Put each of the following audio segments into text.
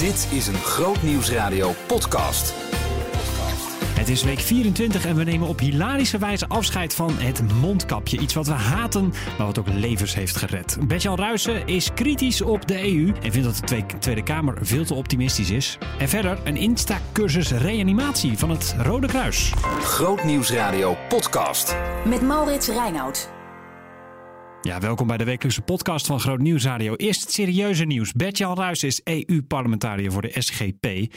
Dit is een Groot Nieuwsradio podcast. Het is week 24 en we nemen op hilarische wijze afscheid van het mondkapje. Iets wat we haten, maar wat ook levens heeft gered. Bertjan Ruijsen is kritisch op de EU en vindt dat de Tweede Kamer veel te optimistisch is. En verder een Insta-cursus reanimatie van het Rode Kruis. Groot Nieuwsradio podcast. Met Maurits Reinoud. Ja, welkom bij de wekelijkse podcast van Groot Nieuws Radio. Eerst het serieuze nieuws. Bert-Jan Ruijs is EU-parlementariër voor de SGP.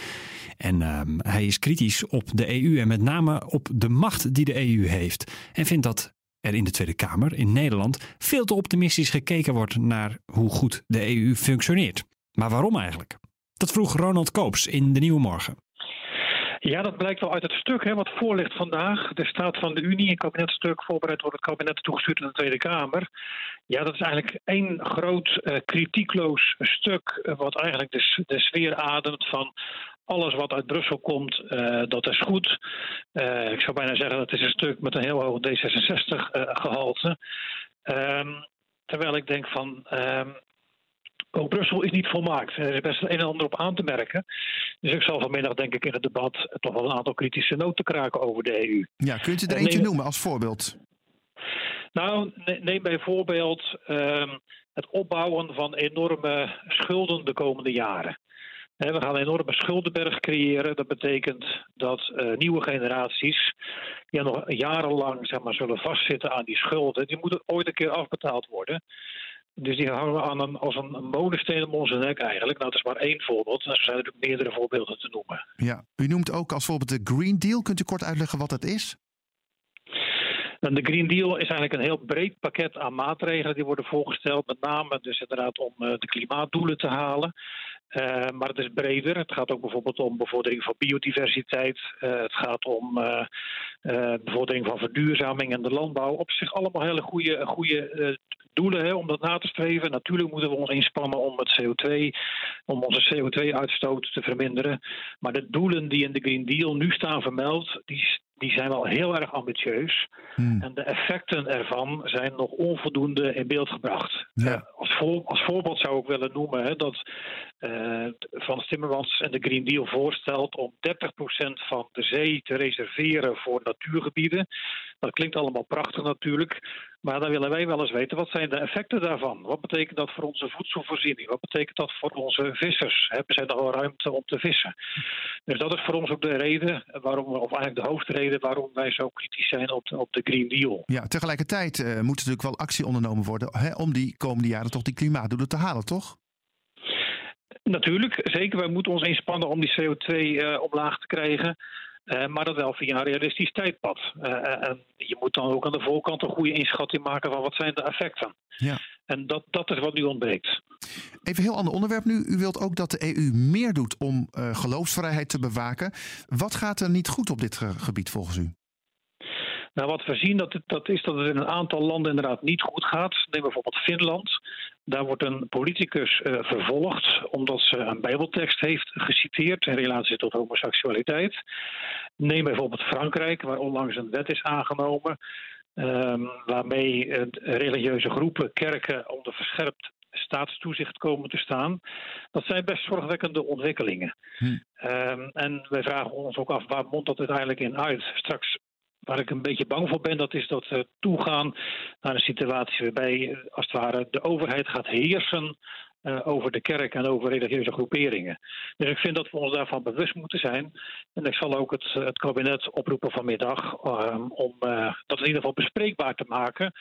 En ehm, hij is kritisch op de EU en met name op de macht die de EU heeft. En vindt dat er in de Tweede Kamer in Nederland veel te optimistisch gekeken wordt naar hoe goed de EU functioneert. Maar waarom eigenlijk? Dat vroeg Ronald Koops in De Nieuwe Morgen. Ja, dat blijkt wel uit het stuk hè, wat voorligt vandaag. De Staat van de Unie, een kabinetstuk voorbereid door het kabinet toegestuurd in de Tweede Kamer. Ja, dat is eigenlijk één groot uh, kritiekloos stuk, uh, wat eigenlijk de, de sfeer ademt van alles wat uit Brussel komt, uh, dat is goed. ik zou bijna zeggen dat is een stuk met een heel hoog D66-gehalte. Um, terwijl ik denk van, um, ook Brussel is niet volmaakt. Er is best een en ander op aan te merken. Dus ik zal vanmiddag, denk ik, in het debat toch wel een aantal kritische noten kraken over de EU. Ja, kunt u er eentje neem... noemen als voorbeeld? Nou, neem bijvoorbeeld um, het opbouwen van enorme schulden de komende jaren. We gaan een enorme schuldenberg creëren. Dat betekent dat uh, nieuwe generaties ja, nog jarenlang zeg maar, zullen vastzitten aan die schulden. Die moeten ooit een keer afbetaald worden. Dus die hangen we aan een, als een molensteen om onze nek eigenlijk. Nou, dat is maar één voorbeeld. Er zijn natuurlijk meerdere voorbeelden te noemen. Ja, u noemt ook als voorbeeld de Green Deal. Kunt u kort uitleggen wat dat is? De Green Deal is eigenlijk een heel breed pakket aan maatregelen die worden voorgesteld. Met name dus inderdaad om de klimaatdoelen te halen. Uh, maar het is breder. Het gaat ook bijvoorbeeld om bevordering van biodiversiteit. Uh, het gaat om uh, bevordering van verduurzaming en de landbouw. Op zich allemaal hele goede, goede doelen hè, om dat na te streven. Natuurlijk moeten we ons inspannen om het CO2, om onze CO2-uitstoot te verminderen. Maar de doelen die in de Green Deal nu staan vermeld, die, die zijn wel heel erg ambitieus. Hmm. En de effecten ervan zijn nog onvoldoende in beeld gebracht. Ja. Uh, als, voor, als, voorbeeld zou ik willen noemen hè, dat uh, Frans Timmermans en de Green Deal voorstelt om 30% van de zee te reserveren voor natuurgebieden. Dat klinkt allemaal prachtig natuurlijk. Maar dan willen wij wel eens weten, wat zijn de effecten daarvan? Wat betekent dat voor onze voedselvoorziening? Wat betekent dat voor onze vissers? Hebben zij nog wel ruimte om te vissen? Dus dat is voor ons ook de reden waarom of eigenlijk de hoofdreden waarom wij zo kritisch zijn op de, op de Green Deal. Ja, tegelijkertijd uh, moet natuurlijk wel actie ondernomen worden hè, om die komende jaren toch die klimaatdoelen te halen, toch? Natuurlijk, zeker. Wij moeten ons inspannen om die CO2 uh, omlaag te krijgen. Uh, maar dat wel via een realistisch tijdpad. Uh, en je moet dan ook aan de voorkant een goede inschatting maken van wat zijn de effecten. Ja. En dat, dat is wat nu ontbreekt. Even een heel ander onderwerp nu. U wilt ook dat de EU meer doet om uh, geloofsvrijheid te bewaken. Wat gaat er niet goed op dit gebied volgens u? Nou, wat we zien, dat, dat is dat het in een aantal landen inderdaad niet goed gaat. Neem bijvoorbeeld Finland. Daar wordt een politicus uh, vervolgd omdat ze een bijbeltekst heeft geciteerd in relatie tot homoseksualiteit. Neem bijvoorbeeld Frankrijk, waar onlangs een wet is aangenomen... Um, waarmee uh, religieuze groepen, kerken onder verscherpt staatstoezicht komen te staan. Dat zijn best zorgwekkende ontwikkelingen. Hm. Um, en wij vragen ons ook af waar mondt dat uiteindelijk in uit? Straks Waar ik een beetje bang voor ben, dat is dat we toegaan naar een situatie waarbij als het ware de overheid gaat heersen uh, over de kerk en over religieuze groeperingen. Dus ik vind dat we ons daarvan bewust moeten zijn. En ik zal ook het, het kabinet oproepen vanmiddag uh, om uh, dat in ieder geval bespreekbaar te maken.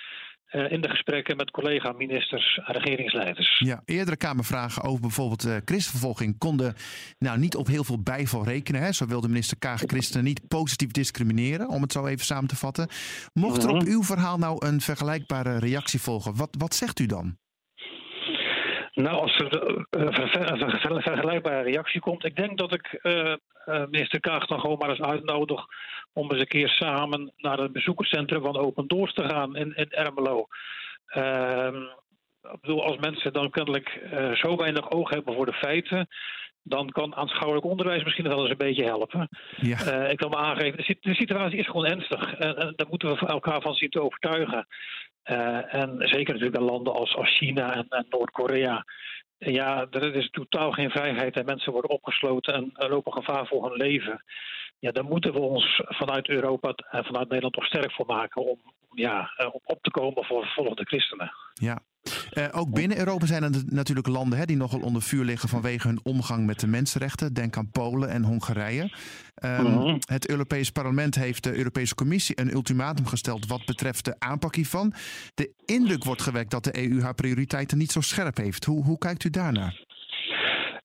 Uh, in de gesprekken met collega-ministers en regeringsleiders. Ja, eerdere Kamervragen over bijvoorbeeld uh, christenvervolging konden nou niet op heel veel bijval rekenen. Hè. Zo wilde minister Kaag christenen niet positief discrimineren, om het zo even samen te vatten. Mocht er op uw verhaal nou een vergelijkbare reactie volgen, wat, wat zegt u dan? Nou, als er een vergelijkbare reactie komt, ik denk dat ik uh, minister Kaag dan gewoon maar eens uitnodig om eens een keer samen naar het bezoekerscentrum van Open Doors te gaan in, in Ermelo. Uh, ik bedoel, als mensen dan kennelijk zo weinig oog hebben voor de feiten, dan kan aanschouwelijk onderwijs misschien wel eens een beetje helpen. Ja. Uh, ik kan me aangeven, de, de situatie is gewoon ernstig. En, en daar moeten we elkaar van zien te overtuigen. Uh, en zeker natuurlijk in landen als, als China en, en Noord-Korea. ja, er is totaal geen vrijheid en mensen worden opgesloten en lopen gevaar voor hun leven. Ja, daar moeten we ons vanuit Europa en vanuit Nederland toch sterk voor maken om ja, op te komen voor vervolgde christenen. Ja, uh, ook binnen Europa zijn er natuurlijk landen hè, die nogal onder vuur liggen vanwege hun omgang met de mensenrechten. Denk aan Polen en Hongarije. Um, Het Europees Parlement heeft de Europese Commissie een ultimatum gesteld wat betreft de aanpak hiervan. De indruk wordt gewekt dat de EU haar prioriteiten niet zo scherp heeft. Hoe, hoe kijkt u daarnaar?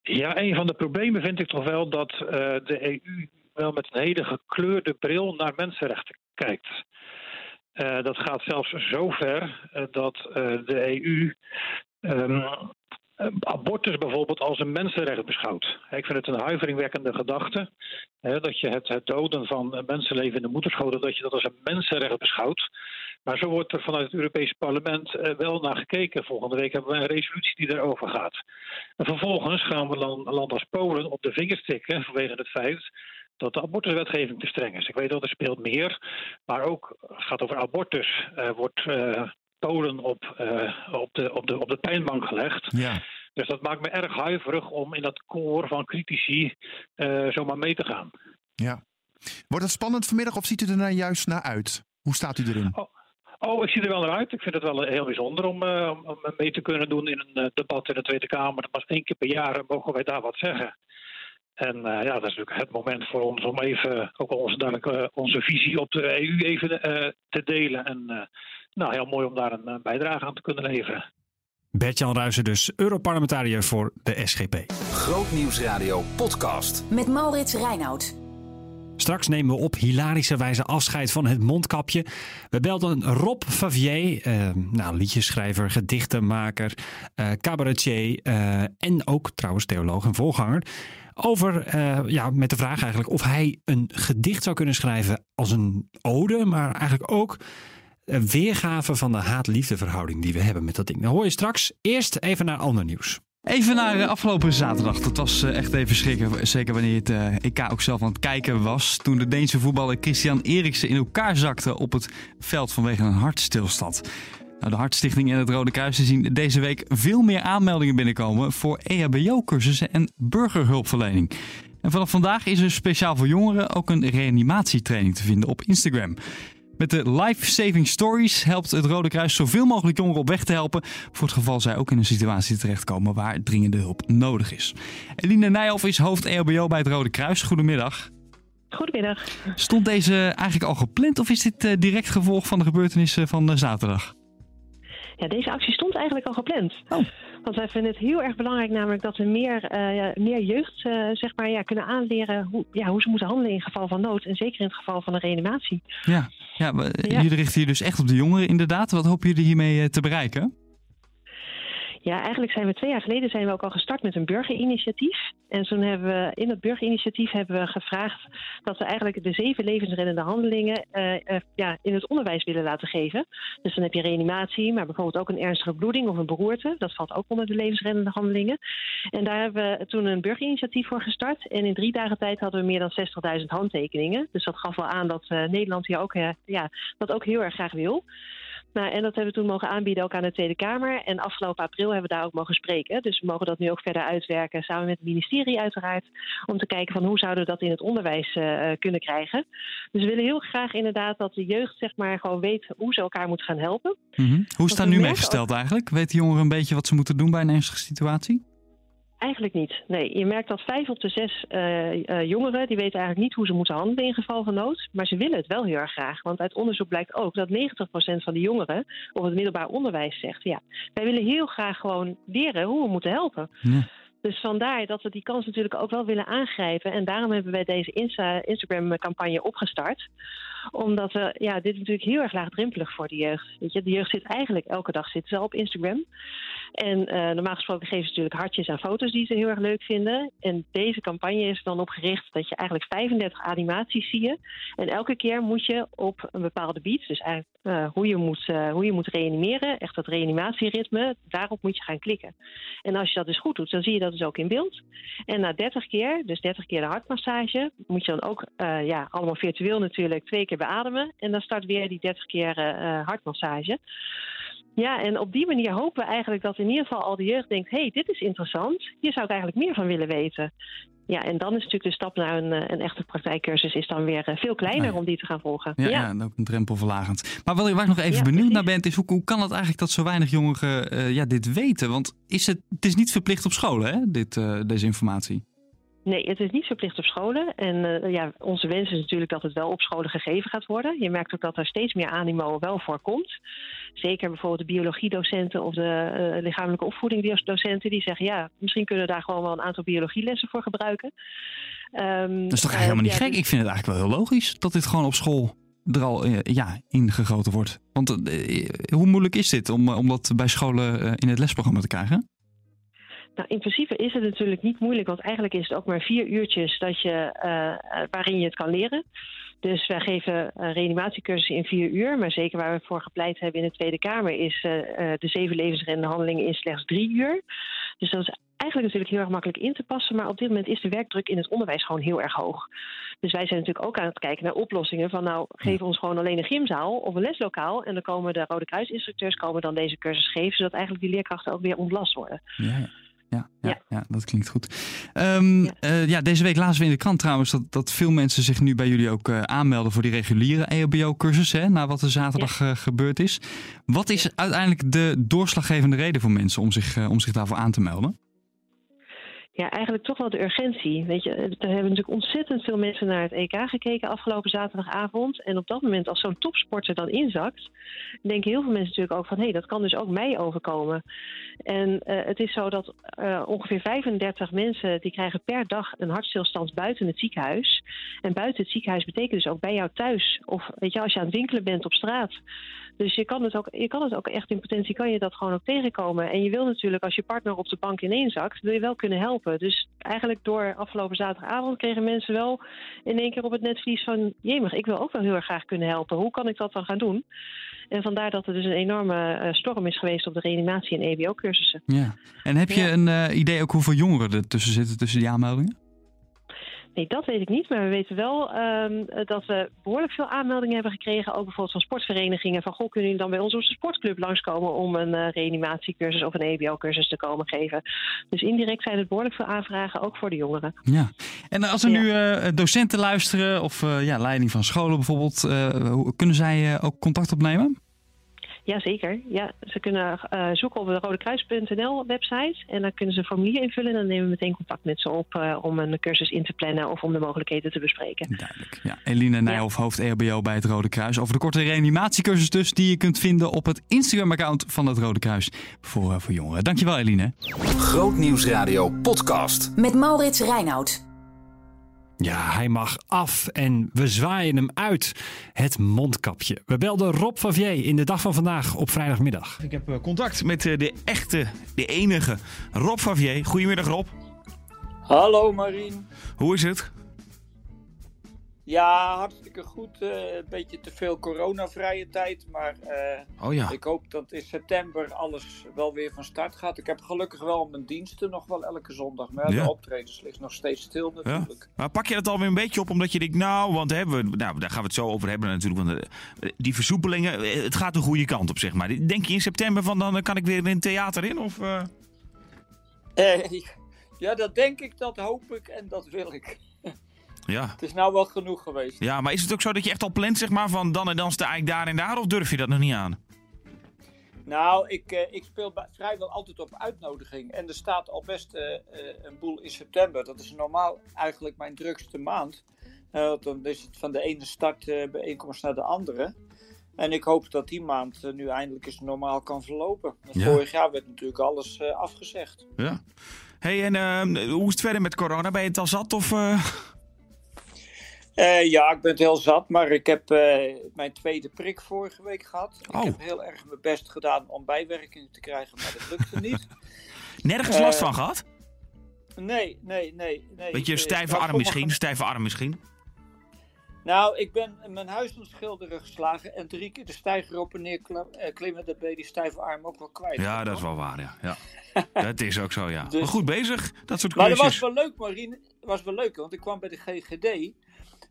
Ja, een van de problemen vind ik toch wel dat uh, de EU wel met een hele gekleurde bril naar mensenrechten kijkt. Uh, dat gaat zelfs zo ver uh, dat uh, de EU um, abortus bijvoorbeeld als een mensenrecht beschouwt. Ik vind het een huiveringwekkende gedachte dat je het, het, doden van mensenleven in de moederscholen dat je dat als een mensenrecht beschouwt. Maar zo wordt er vanuit het Europese parlement wel naar gekeken. Volgende week hebben we een resolutie die daarover gaat. En vervolgens gaan we een land als Polen op de vingers tikken vanwege het feit dat de abortuswetgeving te streng is. Ik weet dat er speelt meer, maar ook het gaat over abortus. Uh, wordt uh, Polen op, uh, op, de, op, de, op de pijnbank gelegd. Ja. Dus dat maakt me erg huiverig om in dat koor van critici zomaar mee te gaan. Ja. Wordt het spannend vanmiddag of ziet u er nou juist naar uit? Hoe staat u erin? Oh. Oh, ik zie er wel naar uit. Ik vind het wel heel bijzonder om, uh, om mee te kunnen doen in een debat in de Tweede Kamer. Dat was één keer per jaar mogen wij daar wat zeggen. En uh, ja, dat is natuurlijk het moment voor ons om even ook onze, uh, onze visie op de EU even uh, te delen. En nou, heel mooi om daar een bijdrage aan te kunnen leveren. Bert-Jan Ruijsen dus, Europarlementariër voor de SGP. Grootnieuwsradio podcast. Met Maurits Reinoud. Straks nemen we op hilarische wijze afscheid van het mondkapje. We belden Rob Favier, uh, nou, liedjeschrijver, gedichtenmaker, uh, cabaretier uh, en ook trouwens theoloog en voorganger. Over, ja, met de vraag eigenlijk of hij een gedicht zou kunnen schrijven als een ode, maar eigenlijk ook een weergave van de haat-liefde die we hebben met dat ding. Dat hoor je straks. Eerst even naar ander nieuws. Even naar uh, afgelopen zaterdag. Dat was echt even schrikken. Zeker wanneer het EK ook zelf aan het kijken was. Toen de Deense voetballer Christian Eriksen in elkaar zakte op het veld vanwege een hartstilstand. Nou, de Hartstichting en het Rode Kruis zien deze week veel meer aanmeldingen binnenkomen voor EHBO-cursussen en burgerhulpverlening. En vanaf vandaag is er speciaal voor jongeren ook een reanimatietraining te vinden op Instagram. Met de Life Saving Stories helpt het Rode Kruis zoveel mogelijk jongeren op weg te helpen. Voor het geval zij ook in een situatie terechtkomen waar dringende hulp nodig is. Eline Nijhoff is hoofd EHBO bij het Rode Kruis. Goedemiddag. Goedemiddag. Stond deze eigenlijk al gepland of is dit eh, direct gevolg van de gebeurtenissen van eh, zaterdag? Ja, deze actie stond eigenlijk al gepland. Oh. Want wij vinden het heel erg belangrijk namelijk dat we meer, uh, meer jeugd uh, zeg maar, ja, kunnen aanleren hoe, ja, hoe ze moeten handelen in geval van nood. En zeker in het geval van een reanimatie. Ja, ja, ja. jullie richten je dus echt op de jongeren inderdaad. Wat hopen jullie hiermee te bereiken? Ja, eigenlijk zijn we twee jaar geleden zijn we ook al gestart met een burgerinitiatief. En toen hebben we in het burgerinitiatief hebben we gevraagd dat we eigenlijk de zeven levensreddende handelingen uh, uh, ja, in het onderwijs willen laten geven. Dus dan heb je reanimatie, maar bijvoorbeeld ook een ernstige bloeding of een beroerte. Dat valt ook onder de levensreddende handelingen. En daar hebben we toen een burgerinitiatief voor gestart. En in drie dagen tijd hadden we meer dan 60.000 handtekeningen. Dus dat gaf wel aan dat uh, Nederland hier ook, ja, dat ook heel erg graag wil. Nou, en dat hebben we toen mogen aanbieden ook aan de Tweede Kamer. En afgelopen april hebben we daar ook mogen spreken. Dus we mogen dat nu ook verder uitwerken, samen met het ministerie uiteraard. Om te kijken van hoe zouden we dat in het onderwijs uh, kunnen krijgen. Dus we willen heel graag inderdaad dat de jeugd zeg maar gewoon weet hoe ze elkaar moeten gaan helpen. Mm -hmm. Hoe is nu mee gesteld eigenlijk? Weten jongeren een beetje wat ze moeten doen bij een ernstige situatie? Eigenlijk niet. Nee, je merkt dat vijf op de zes uh, uh, jongeren die weten eigenlijk niet hoe ze moeten handelen in geval van nood. Maar ze willen het wel heel erg graag. Want uit onderzoek blijkt ook dat 90% van de jongeren op het middelbaar onderwijs zegt: ja, wij willen heel graag gewoon leren hoe we moeten helpen. Ja. Dus vandaar dat we die kans natuurlijk ook wel willen aangrijpen. En daarom hebben wij deze Insta Instagram-campagne opgestart. Omdat we, ja, dit is natuurlijk heel erg laagdrempelig voor de jeugd. Weet je, de jeugd zit eigenlijk elke dag zitten ze op Instagram. En uh, normaal gesproken geven ze natuurlijk hartjes en foto's die ze heel erg leuk vinden. En deze campagne is dan op gericht dat je eigenlijk 35 animaties zie je. En elke keer moet je op een bepaalde beat, dus eigenlijk uh, hoe, je moet, uh, hoe je moet reanimeren, echt dat reanimatieritme, daarop moet je gaan klikken. En als je dat dus goed doet, dan zie je dat dus ook in beeld. En na 30 keer, dus 30 keer de hartmassage, moet je dan ook, ja, allemaal virtueel natuurlijk, twee keer beademen. En dan start weer die 30 keer hartmassage. Ja, en op die manier hopen we eigenlijk dat in ieder geval al de jeugd denkt: hé, hey, dit is interessant. Hier zou ik eigenlijk meer van willen weten. Ja, en dan is natuurlijk de stap naar een, een echte praktijkcursus is dan weer veel kleiner om die te gaan volgen. Ja, ja. ja ook een drempelverlagend. Maar waar ik nog even benieuwd naar ben, is hoe, hoe kan het eigenlijk dat zo weinig jongeren uh, ja, dit weten? Want is het, het is niet verplicht op scholen, hè, dit, uh, deze informatie? Nee, het is niet verplicht op scholen. En uh, ja, onze wens is natuurlijk dat het wel op scholen gegeven gaat worden. Je merkt ook dat er steeds meer animo wel voor komt. Zeker bijvoorbeeld de biologiedocenten of de uh, lichamelijke opvoedingdocenten die zeggen: ja, misschien kunnen we daar gewoon wel een aantal biologielessen voor gebruiken. Um, dat is toch helemaal niet ja, gek? Ik vind het eigenlijk wel heel logisch dat dit gewoon op school er al uh, ja, ingegoten wordt. Want hoe moeilijk is dit om, om dat bij scholen in het lesprogramma te krijgen? Nou, in principe is het natuurlijk niet moeilijk, want eigenlijk is het ook maar vier uurtjes dat je, uh, waarin je het kan leren. Dus wij geven uh, reanimatiecursussen in vier uur. Maar zeker waar we voor gepleit hebben in de Tweede Kamer is uh, de zeven levensreddende handelingen in slechts drie uur. Dus dat is eigenlijk natuurlijk heel erg makkelijk in te passen. Maar op dit moment is de werkdruk in het onderwijs gewoon heel erg hoog. Dus wij zijn natuurlijk ook aan het kijken naar oplossingen van nou, geef ons gewoon alleen een gymzaal of een leslokaal. En dan komen de Rode Kruisinstructeurs komen dan deze cursus geven, zodat eigenlijk die leerkrachten ook weer ontlast worden. Ja ja, ja, ja. dat klinkt goed. Um, ja. Uh, ja. deze week lazen we in de krant trouwens dat, dat veel mensen zich nu bij jullie ook uh, aanmelden voor die reguliere EHBO-cursus, na wat er zaterdag uh, gebeurd is. Wat is uiteindelijk de doorslaggevende reden voor mensen om zich, om zich daarvoor aan te melden? Ja, eigenlijk toch wel de urgentie. Weet je, er hebben natuurlijk ontzettend veel mensen naar het EK gekeken afgelopen zaterdagavond. En op dat moment, als zo'n topsporter dan inzakt, denken heel veel mensen natuurlijk ook van hé, hey, dat kan dus ook mij overkomen. En uh, het is zo dat uh, ongeveer 35 mensen die krijgen per dag een hartstilstand buiten het ziekenhuis. En buiten het ziekenhuis betekent dus ook bij jou thuis. Of weet je, als je aan het winkelen bent op straat. Dus je kan, het ook, je kan het ook echt in potentie, kan je dat gewoon ook tegenkomen. En je wil natuurlijk, als je partner op de bank ineenzakt, wil je wel kunnen helpen. Dus eigenlijk door afgelopen zaterdagavond kregen mensen wel in één keer op het netvlies van... jemig, ik wil ook wel heel erg graag kunnen helpen. Hoe kan ik dat dan gaan doen? En vandaar dat er dus een enorme uh, storm is geweest op de reanimatie- en EBO-cursussen. Ja, en heb je ja. een uh, idee ook hoeveel jongeren er tussen zitten, tussen die aanmeldingen? Nee, dat weet ik niet. Maar we weten wel um, dat we behoorlijk veel aanmeldingen hebben gekregen. Ook bijvoorbeeld van sportverenigingen. Van goh, kunnen jullie dan bij ons op de sportclub langskomen om een uh, reanimatiecursus of een EBO-cursus te komen geven. Dus indirect zijn het behoorlijk veel aanvragen, ook voor de jongeren. Ja, en als er ja. nu uh, docenten luisteren of uh, ja, leiding van scholen bijvoorbeeld, kunnen zij ook contact opnemen? Jazeker. Ja, ze kunnen uh, zoeken op de rodekruis.nl website en dan kunnen ze een formulier invullen. En dan nemen we meteen contact met ze op uh, om een cursus in te plannen of om de mogelijkheden te bespreken. Duidelijk. Ja, Eline Nijhoff, ja. hoofd EHBO bij het Rode Kruis. Over de korte reanimatiecursus dus, die je kunt vinden op het Instagram-account van het Rode Kruis voor, uh, voor jongeren. Dankjewel Eline. Grootnieuwsradio podcast. Met Maurits Reinoud. Ja, hij mag af en we zwaaien hem uit. Het mondkapje. We belden Rob Favier in de dag van vandaag op vrijdagmiddag. Ik heb contact met de echte, de enige Rob Favier. Goedemiddag Rob. Hallo Marien. Hoe is het? Ja, hartstikke goed. Uh, een beetje te veel coronavrije tijd. Maar uh, oh ja. ik hoop dat in september alles wel weer van start gaat. Ik heb gelukkig wel mijn diensten nog wel elke zondag. Maar ja. de optredens ligt nog steeds stil natuurlijk. Ja. Maar pak je dat alweer een beetje op omdat je denkt, nou, want hè, we, nou, daar gaan we het zo over hebben natuurlijk. Want de, die versoepelingen, het gaat de goede kant op, zeg maar. Denk je in september van dan kan ik weer in het theater in? Of, ja, dat denk ik, dat hoop ik en dat wil ik. Ja. Het is nou wel genoeg geweest. Ja, maar is het ook zo dat je echt al plant, zeg maar, van dan en dan sta ik daar en daar, of durf je dat nog niet aan? Nou, ik, uh, ik speel vrijwel altijd op uitnodiging. En er staat al best uh, uh, een boel in september. Dat is normaal eigenlijk mijn drukste maand. dan is het van de ene startbijeenkomst naar de andere. En ik hoop dat die maand nu eindelijk eens normaal kan verlopen. Ja. Vorig jaar werd natuurlijk alles afgezegd. Ja. hey, en ehm, hoe is het verder met corona? Ben je het al zat of... Uh, ja, ik ben het heel zat, maar ik heb uh, mijn tweede prik vorige week gehad. Oh. Ik heb heel erg mijn best gedaan om bijwerkingen te krijgen, maar dat lukte niet. Nergens uh, last van gehad? Nee, nee, nee. nee. Beetje stijve arm misschien, stijve arm misschien? Nou, ik ben mijn huis aan schilderen geslagen en drie keer de stijger op en neer klimmen, dan ben je die stijve arm ook wel kwijt. Ja, dat is wel waar, ja. ja. dat is ook zo, ja. Dus, maar goed bezig, dat soort Maar dat was wel leuk, Marien. was wel leuk, want ik kwam bij de GGD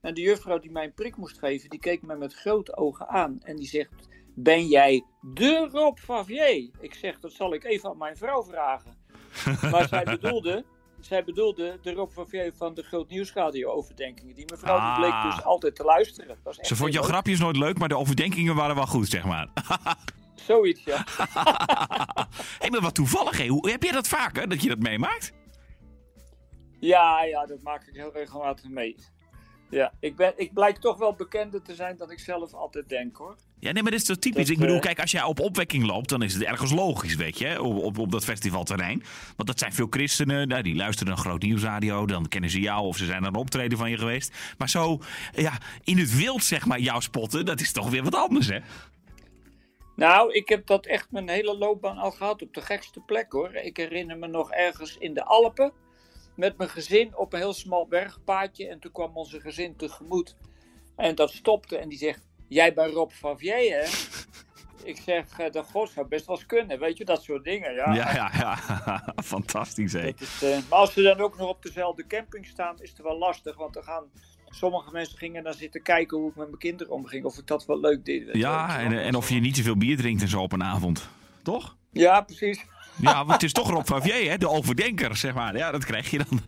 en de juffrouw die mij een prik moest geven, die keek me met grote ogen aan. En die zegt, Ben jij de Rob Favier? Ik zeg, dat zal ik even aan mijn vrouw vragen. Maar zij bedoelde, zij bedoelde de Rob Favier van de Groot Nieuwsradio overdenkingen. Die mevrouw die Ah. bleek dus altijd te luisteren. Dat was echt Ze vond jouw leuk. grapjes nooit leuk, maar de overdenkingen waren wel goed, zeg maar. Zoiets, ja. Hé, maar wat toevallig, hè? Hoe, heb jij dat vaker, dat je dat meemaakt? Ja, ja, dat maak ik heel regelmatig mee. Ja, ik, ben, ik blijk toch wel bekender te zijn dan ik zelf altijd denk, hoor. Ja, nee, maar dit is toch typisch. Dat, ik bedoel, eh, kijk, als jij op opwekking loopt, dan is het ergens logisch, weet je, op, op, op dat festivalterrein. Want dat zijn veel christenen, nou, die luisteren naar groot nieuwsradio, dan kennen ze jou of ze zijn naar een optreden van je geweest. Maar zo, ja, in het wild, zeg maar, jou spotten, dat is toch weer wat anders, hè? Nou, ik heb dat echt mijn hele loopbaan al gehad op de gekste plek hoor. Ik herinner me nog ergens in de Alpen met mijn gezin op een heel smal bergpaadje. En toen kwam onze gezin tegemoet. En dat stopte en die zegt, jij bent Rob Favier hè? Ik zeg, eh, dat god zou best wel eens kunnen, weet je, dat soort dingen. Ja, Ja, ja, ja. Fantastisch, hè? Is, eh, maar als ze dan ook nog op dezelfde camping staan, is het wel lastig. Want dan gaan sommige mensen gingen dan zitten kijken hoe ik met mijn kinderen omging. Of ik dat wel leuk deed. Ja, en, en of je niet te veel bier drinkt en zo op een avond. Toch? Ja, precies. Ja, want het is toch Rob Favier, hè? De overdenker, zeg maar. Ja, dat krijg je dan.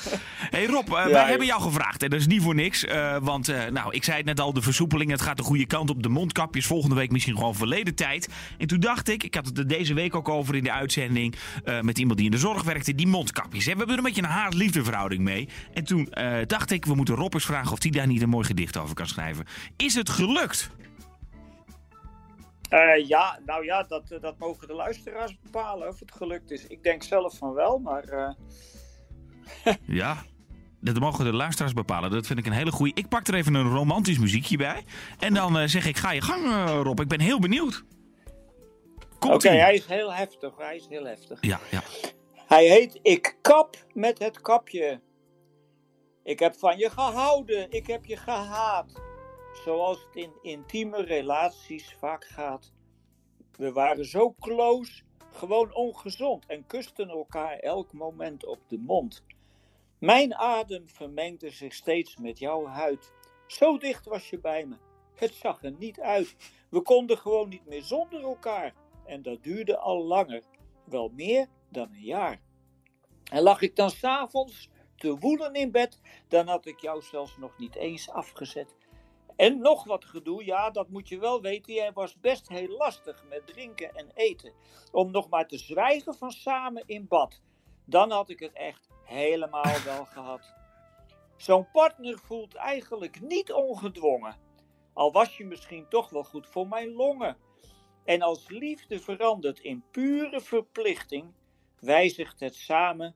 hey Rob, eh, wij hebben jou gevraagd. En dat is niet voor niks. eh, want, eh, nou, ik zei het net al, de versoepeling, het gaat de goede kant op. De mondkapjes volgende week misschien gewoon verleden tijd. En toen dacht ik, ik had het er deze week ook over in de uitzending... met iemand die in de zorg werkte, die mondkapjes. Hè? We hebben er een beetje een haat-liefde verhouding mee. En toen dacht ik, we moeten Rob eens vragen of hij daar niet een mooi gedicht over kan schrijven. Is het gelukt? Eh, ja, nou ja, dat, eh, dat mogen de luisteraars bepalen of het gelukt is. Ik denk zelf van wel, maar eh, Ja, dat mogen de luisteraars bepalen. Dat vind ik een hele goeie. Ik pak er even een romantisch muziekje bij. En dan zeg ik, ga je gang Rob. Ik ben heel benieuwd. oké, hij is heel heftig. Hij is heel heftig. Ja, ja. Hij heet Ik kap met het kapje. Ik heb van je gehouden, ik heb je gehaat. Zoals het in intieme relaties vaak gaat. We waren zo close, gewoon ongezond en kusten elkaar elk moment op de mond. Mijn adem vermengde zich steeds met jouw huid. Zo dicht was je bij me. Het zag er niet uit. We konden gewoon niet meer zonder elkaar. En dat duurde al langer, wel meer dan een jaar. En lag ik dan s'avonds te woelen in bed, dan had ik jou zelfs nog niet eens afgezet. En nog wat gedoe, ja, dat moet je wel weten. Jij was best heel lastig met drinken en eten. Om nog maar te zwijgen van samen in bad. Dan had ik het echt helemaal wel gehad. Zo'n partner voelt eigenlijk niet ongedwongen. Al was je misschien toch wel goed voor mijn longen. En als liefde verandert in pure verplichting, wijzigt het samen,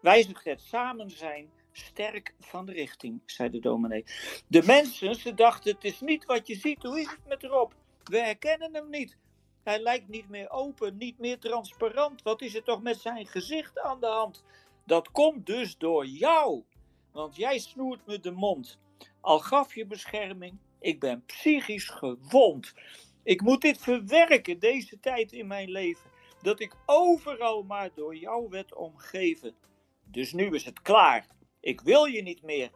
wijzigt het samen zijn sterk van richting, zei de dominee. De mensen, ze dachten, het is niet wat je ziet. Hoe is het met Rob? We herkennen hem niet. Hij lijkt niet meer open, niet meer transparant. Wat is er toch met zijn gezicht aan de hand? Dat komt dus door jou, want jij snoert me de mond. Al gaf je bescherming, ik ben psychisch gewond. Ik moet dit verwerken, deze tijd in mijn leven. Dat ik overal maar door jou werd omgeven. Dus nu is het klaar. Ik wil je niet meer.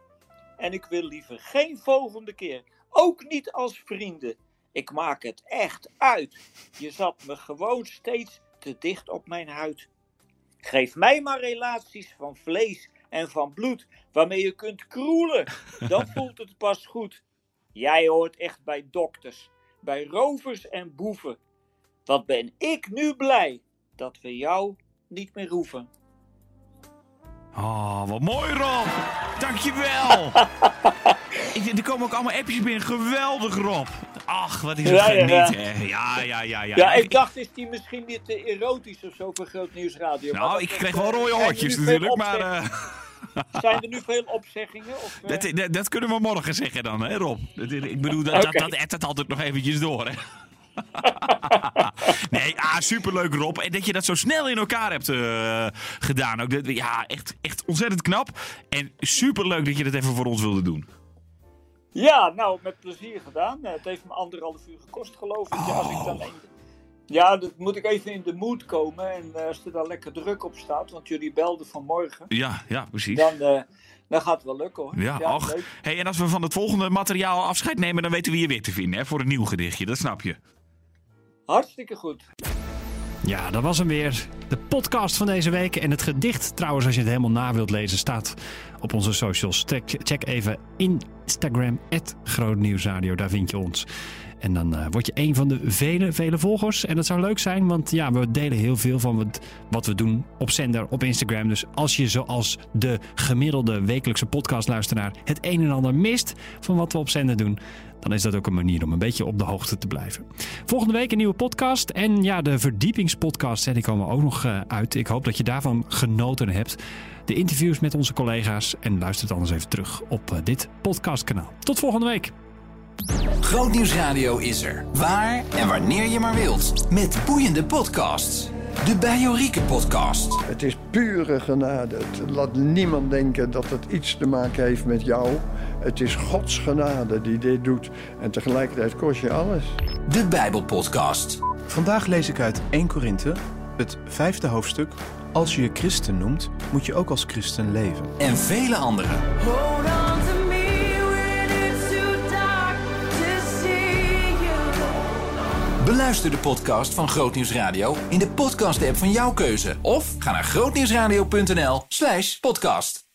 En ik wil liever geen volgende keer. Ook niet als vrienden. Ik maak het echt uit. Je zat me gewoon steeds te dicht op mijn huid. Geef mij maar relaties van vlees en van bloed, waarmee je kunt kroelen. Dan voelt het pas goed. Jij hoort echt bij dokters, bij rovers en boeven. Wat ben ik nu blij dat we jou niet meer hoeven. Oh, wat mooi Rob. Dankjewel. ik, er komen ook allemaal appjes binnen. Geweldig Rob. Ach, wat is het Ja, ja, ja. Ja, ja, ja. ja. Ja, ik dacht, is die misschien niet te erotisch of zo voor Groot Nieuwsradio? Nou, dat ik kreeg wel rode veel natuurlijk, maar... eh, Zijn er nu veel opzeggingen? Of, eh? dat, dat, dat kunnen we morgen zeggen dan, hè Rob? Dat- Ik bedoel, dat, dat, Oké. dat ebt het altijd nog eventjes door, hè? nee, ah, superleuk Rob. En dat je dat zo snel in elkaar hebt eh, gedaan. Ook, Dat- ja, echt, echt ontzettend knap. En superleuk dat je dat even voor ons wilde doen. Ja, nou, met plezier gedaan. Eh, Het heeft me anderhalf uur gekost, geloof ik. Ja, als ik dan Oh. Ja, dat moet ik even in de mood komen. En uh, als er dan lekker druk op staat, want jullie belden vanmorgen. Ja, ja, precies. Dan, uh, dan gaat het wel lukken hoor. Ja, ja. Hey, en als we van het volgende materiaal afscheid nemen, dan weten we je weer te vinden hè, voor een nieuw gedichtje. Dat snap je. Hartstikke goed. Ja, dat was hem weer. De podcast van deze week. En het gedicht, trouwens, als je het helemaal na wilt lezen, staat op onze socials. Check even Instagram, Grootnieuwsradio. Daar vind je ons. En dan uh, word je een van de vele, vele volgers. En dat zou leuk zijn, want ja, we delen heel veel van wat, we doen op zender, op Instagram. Dus als je zoals de gemiddelde wekelijkse podcastluisteraar het een en ander mist van wat we op zender doen, dan is dat ook een manier om een beetje op de hoogte te blijven. Volgende week een nieuwe podcast. En ja, de verdiepingspodcast, die komen ook nog uh, uit. Ik hoop dat je daarvan genoten hebt. De interviews met onze collega's. En luister het anders even terug op uh, dit podcastkanaal. Tot volgende week. Grootnieuwsradio is er. Waar en wanneer je maar wilt. Met boeiende podcasts. De Bajorieke podcast. Het is pure genade. Laat niemand denken dat het iets te maken heeft met jou. Het is Gods genade die dit doet. En tegelijkertijd kost je alles. De Bijbelpodcast. Vandaag lees ik uit 1 Korinthe, het vijfde hoofdstuk. Als je je christen noemt, moet je ook als christen leven. En vele andere. Beluister de podcast van Grootnieuws Radio in de podcast-app van jouw keuze. Of ga naar grootnieuwsradio.nl slash podcast.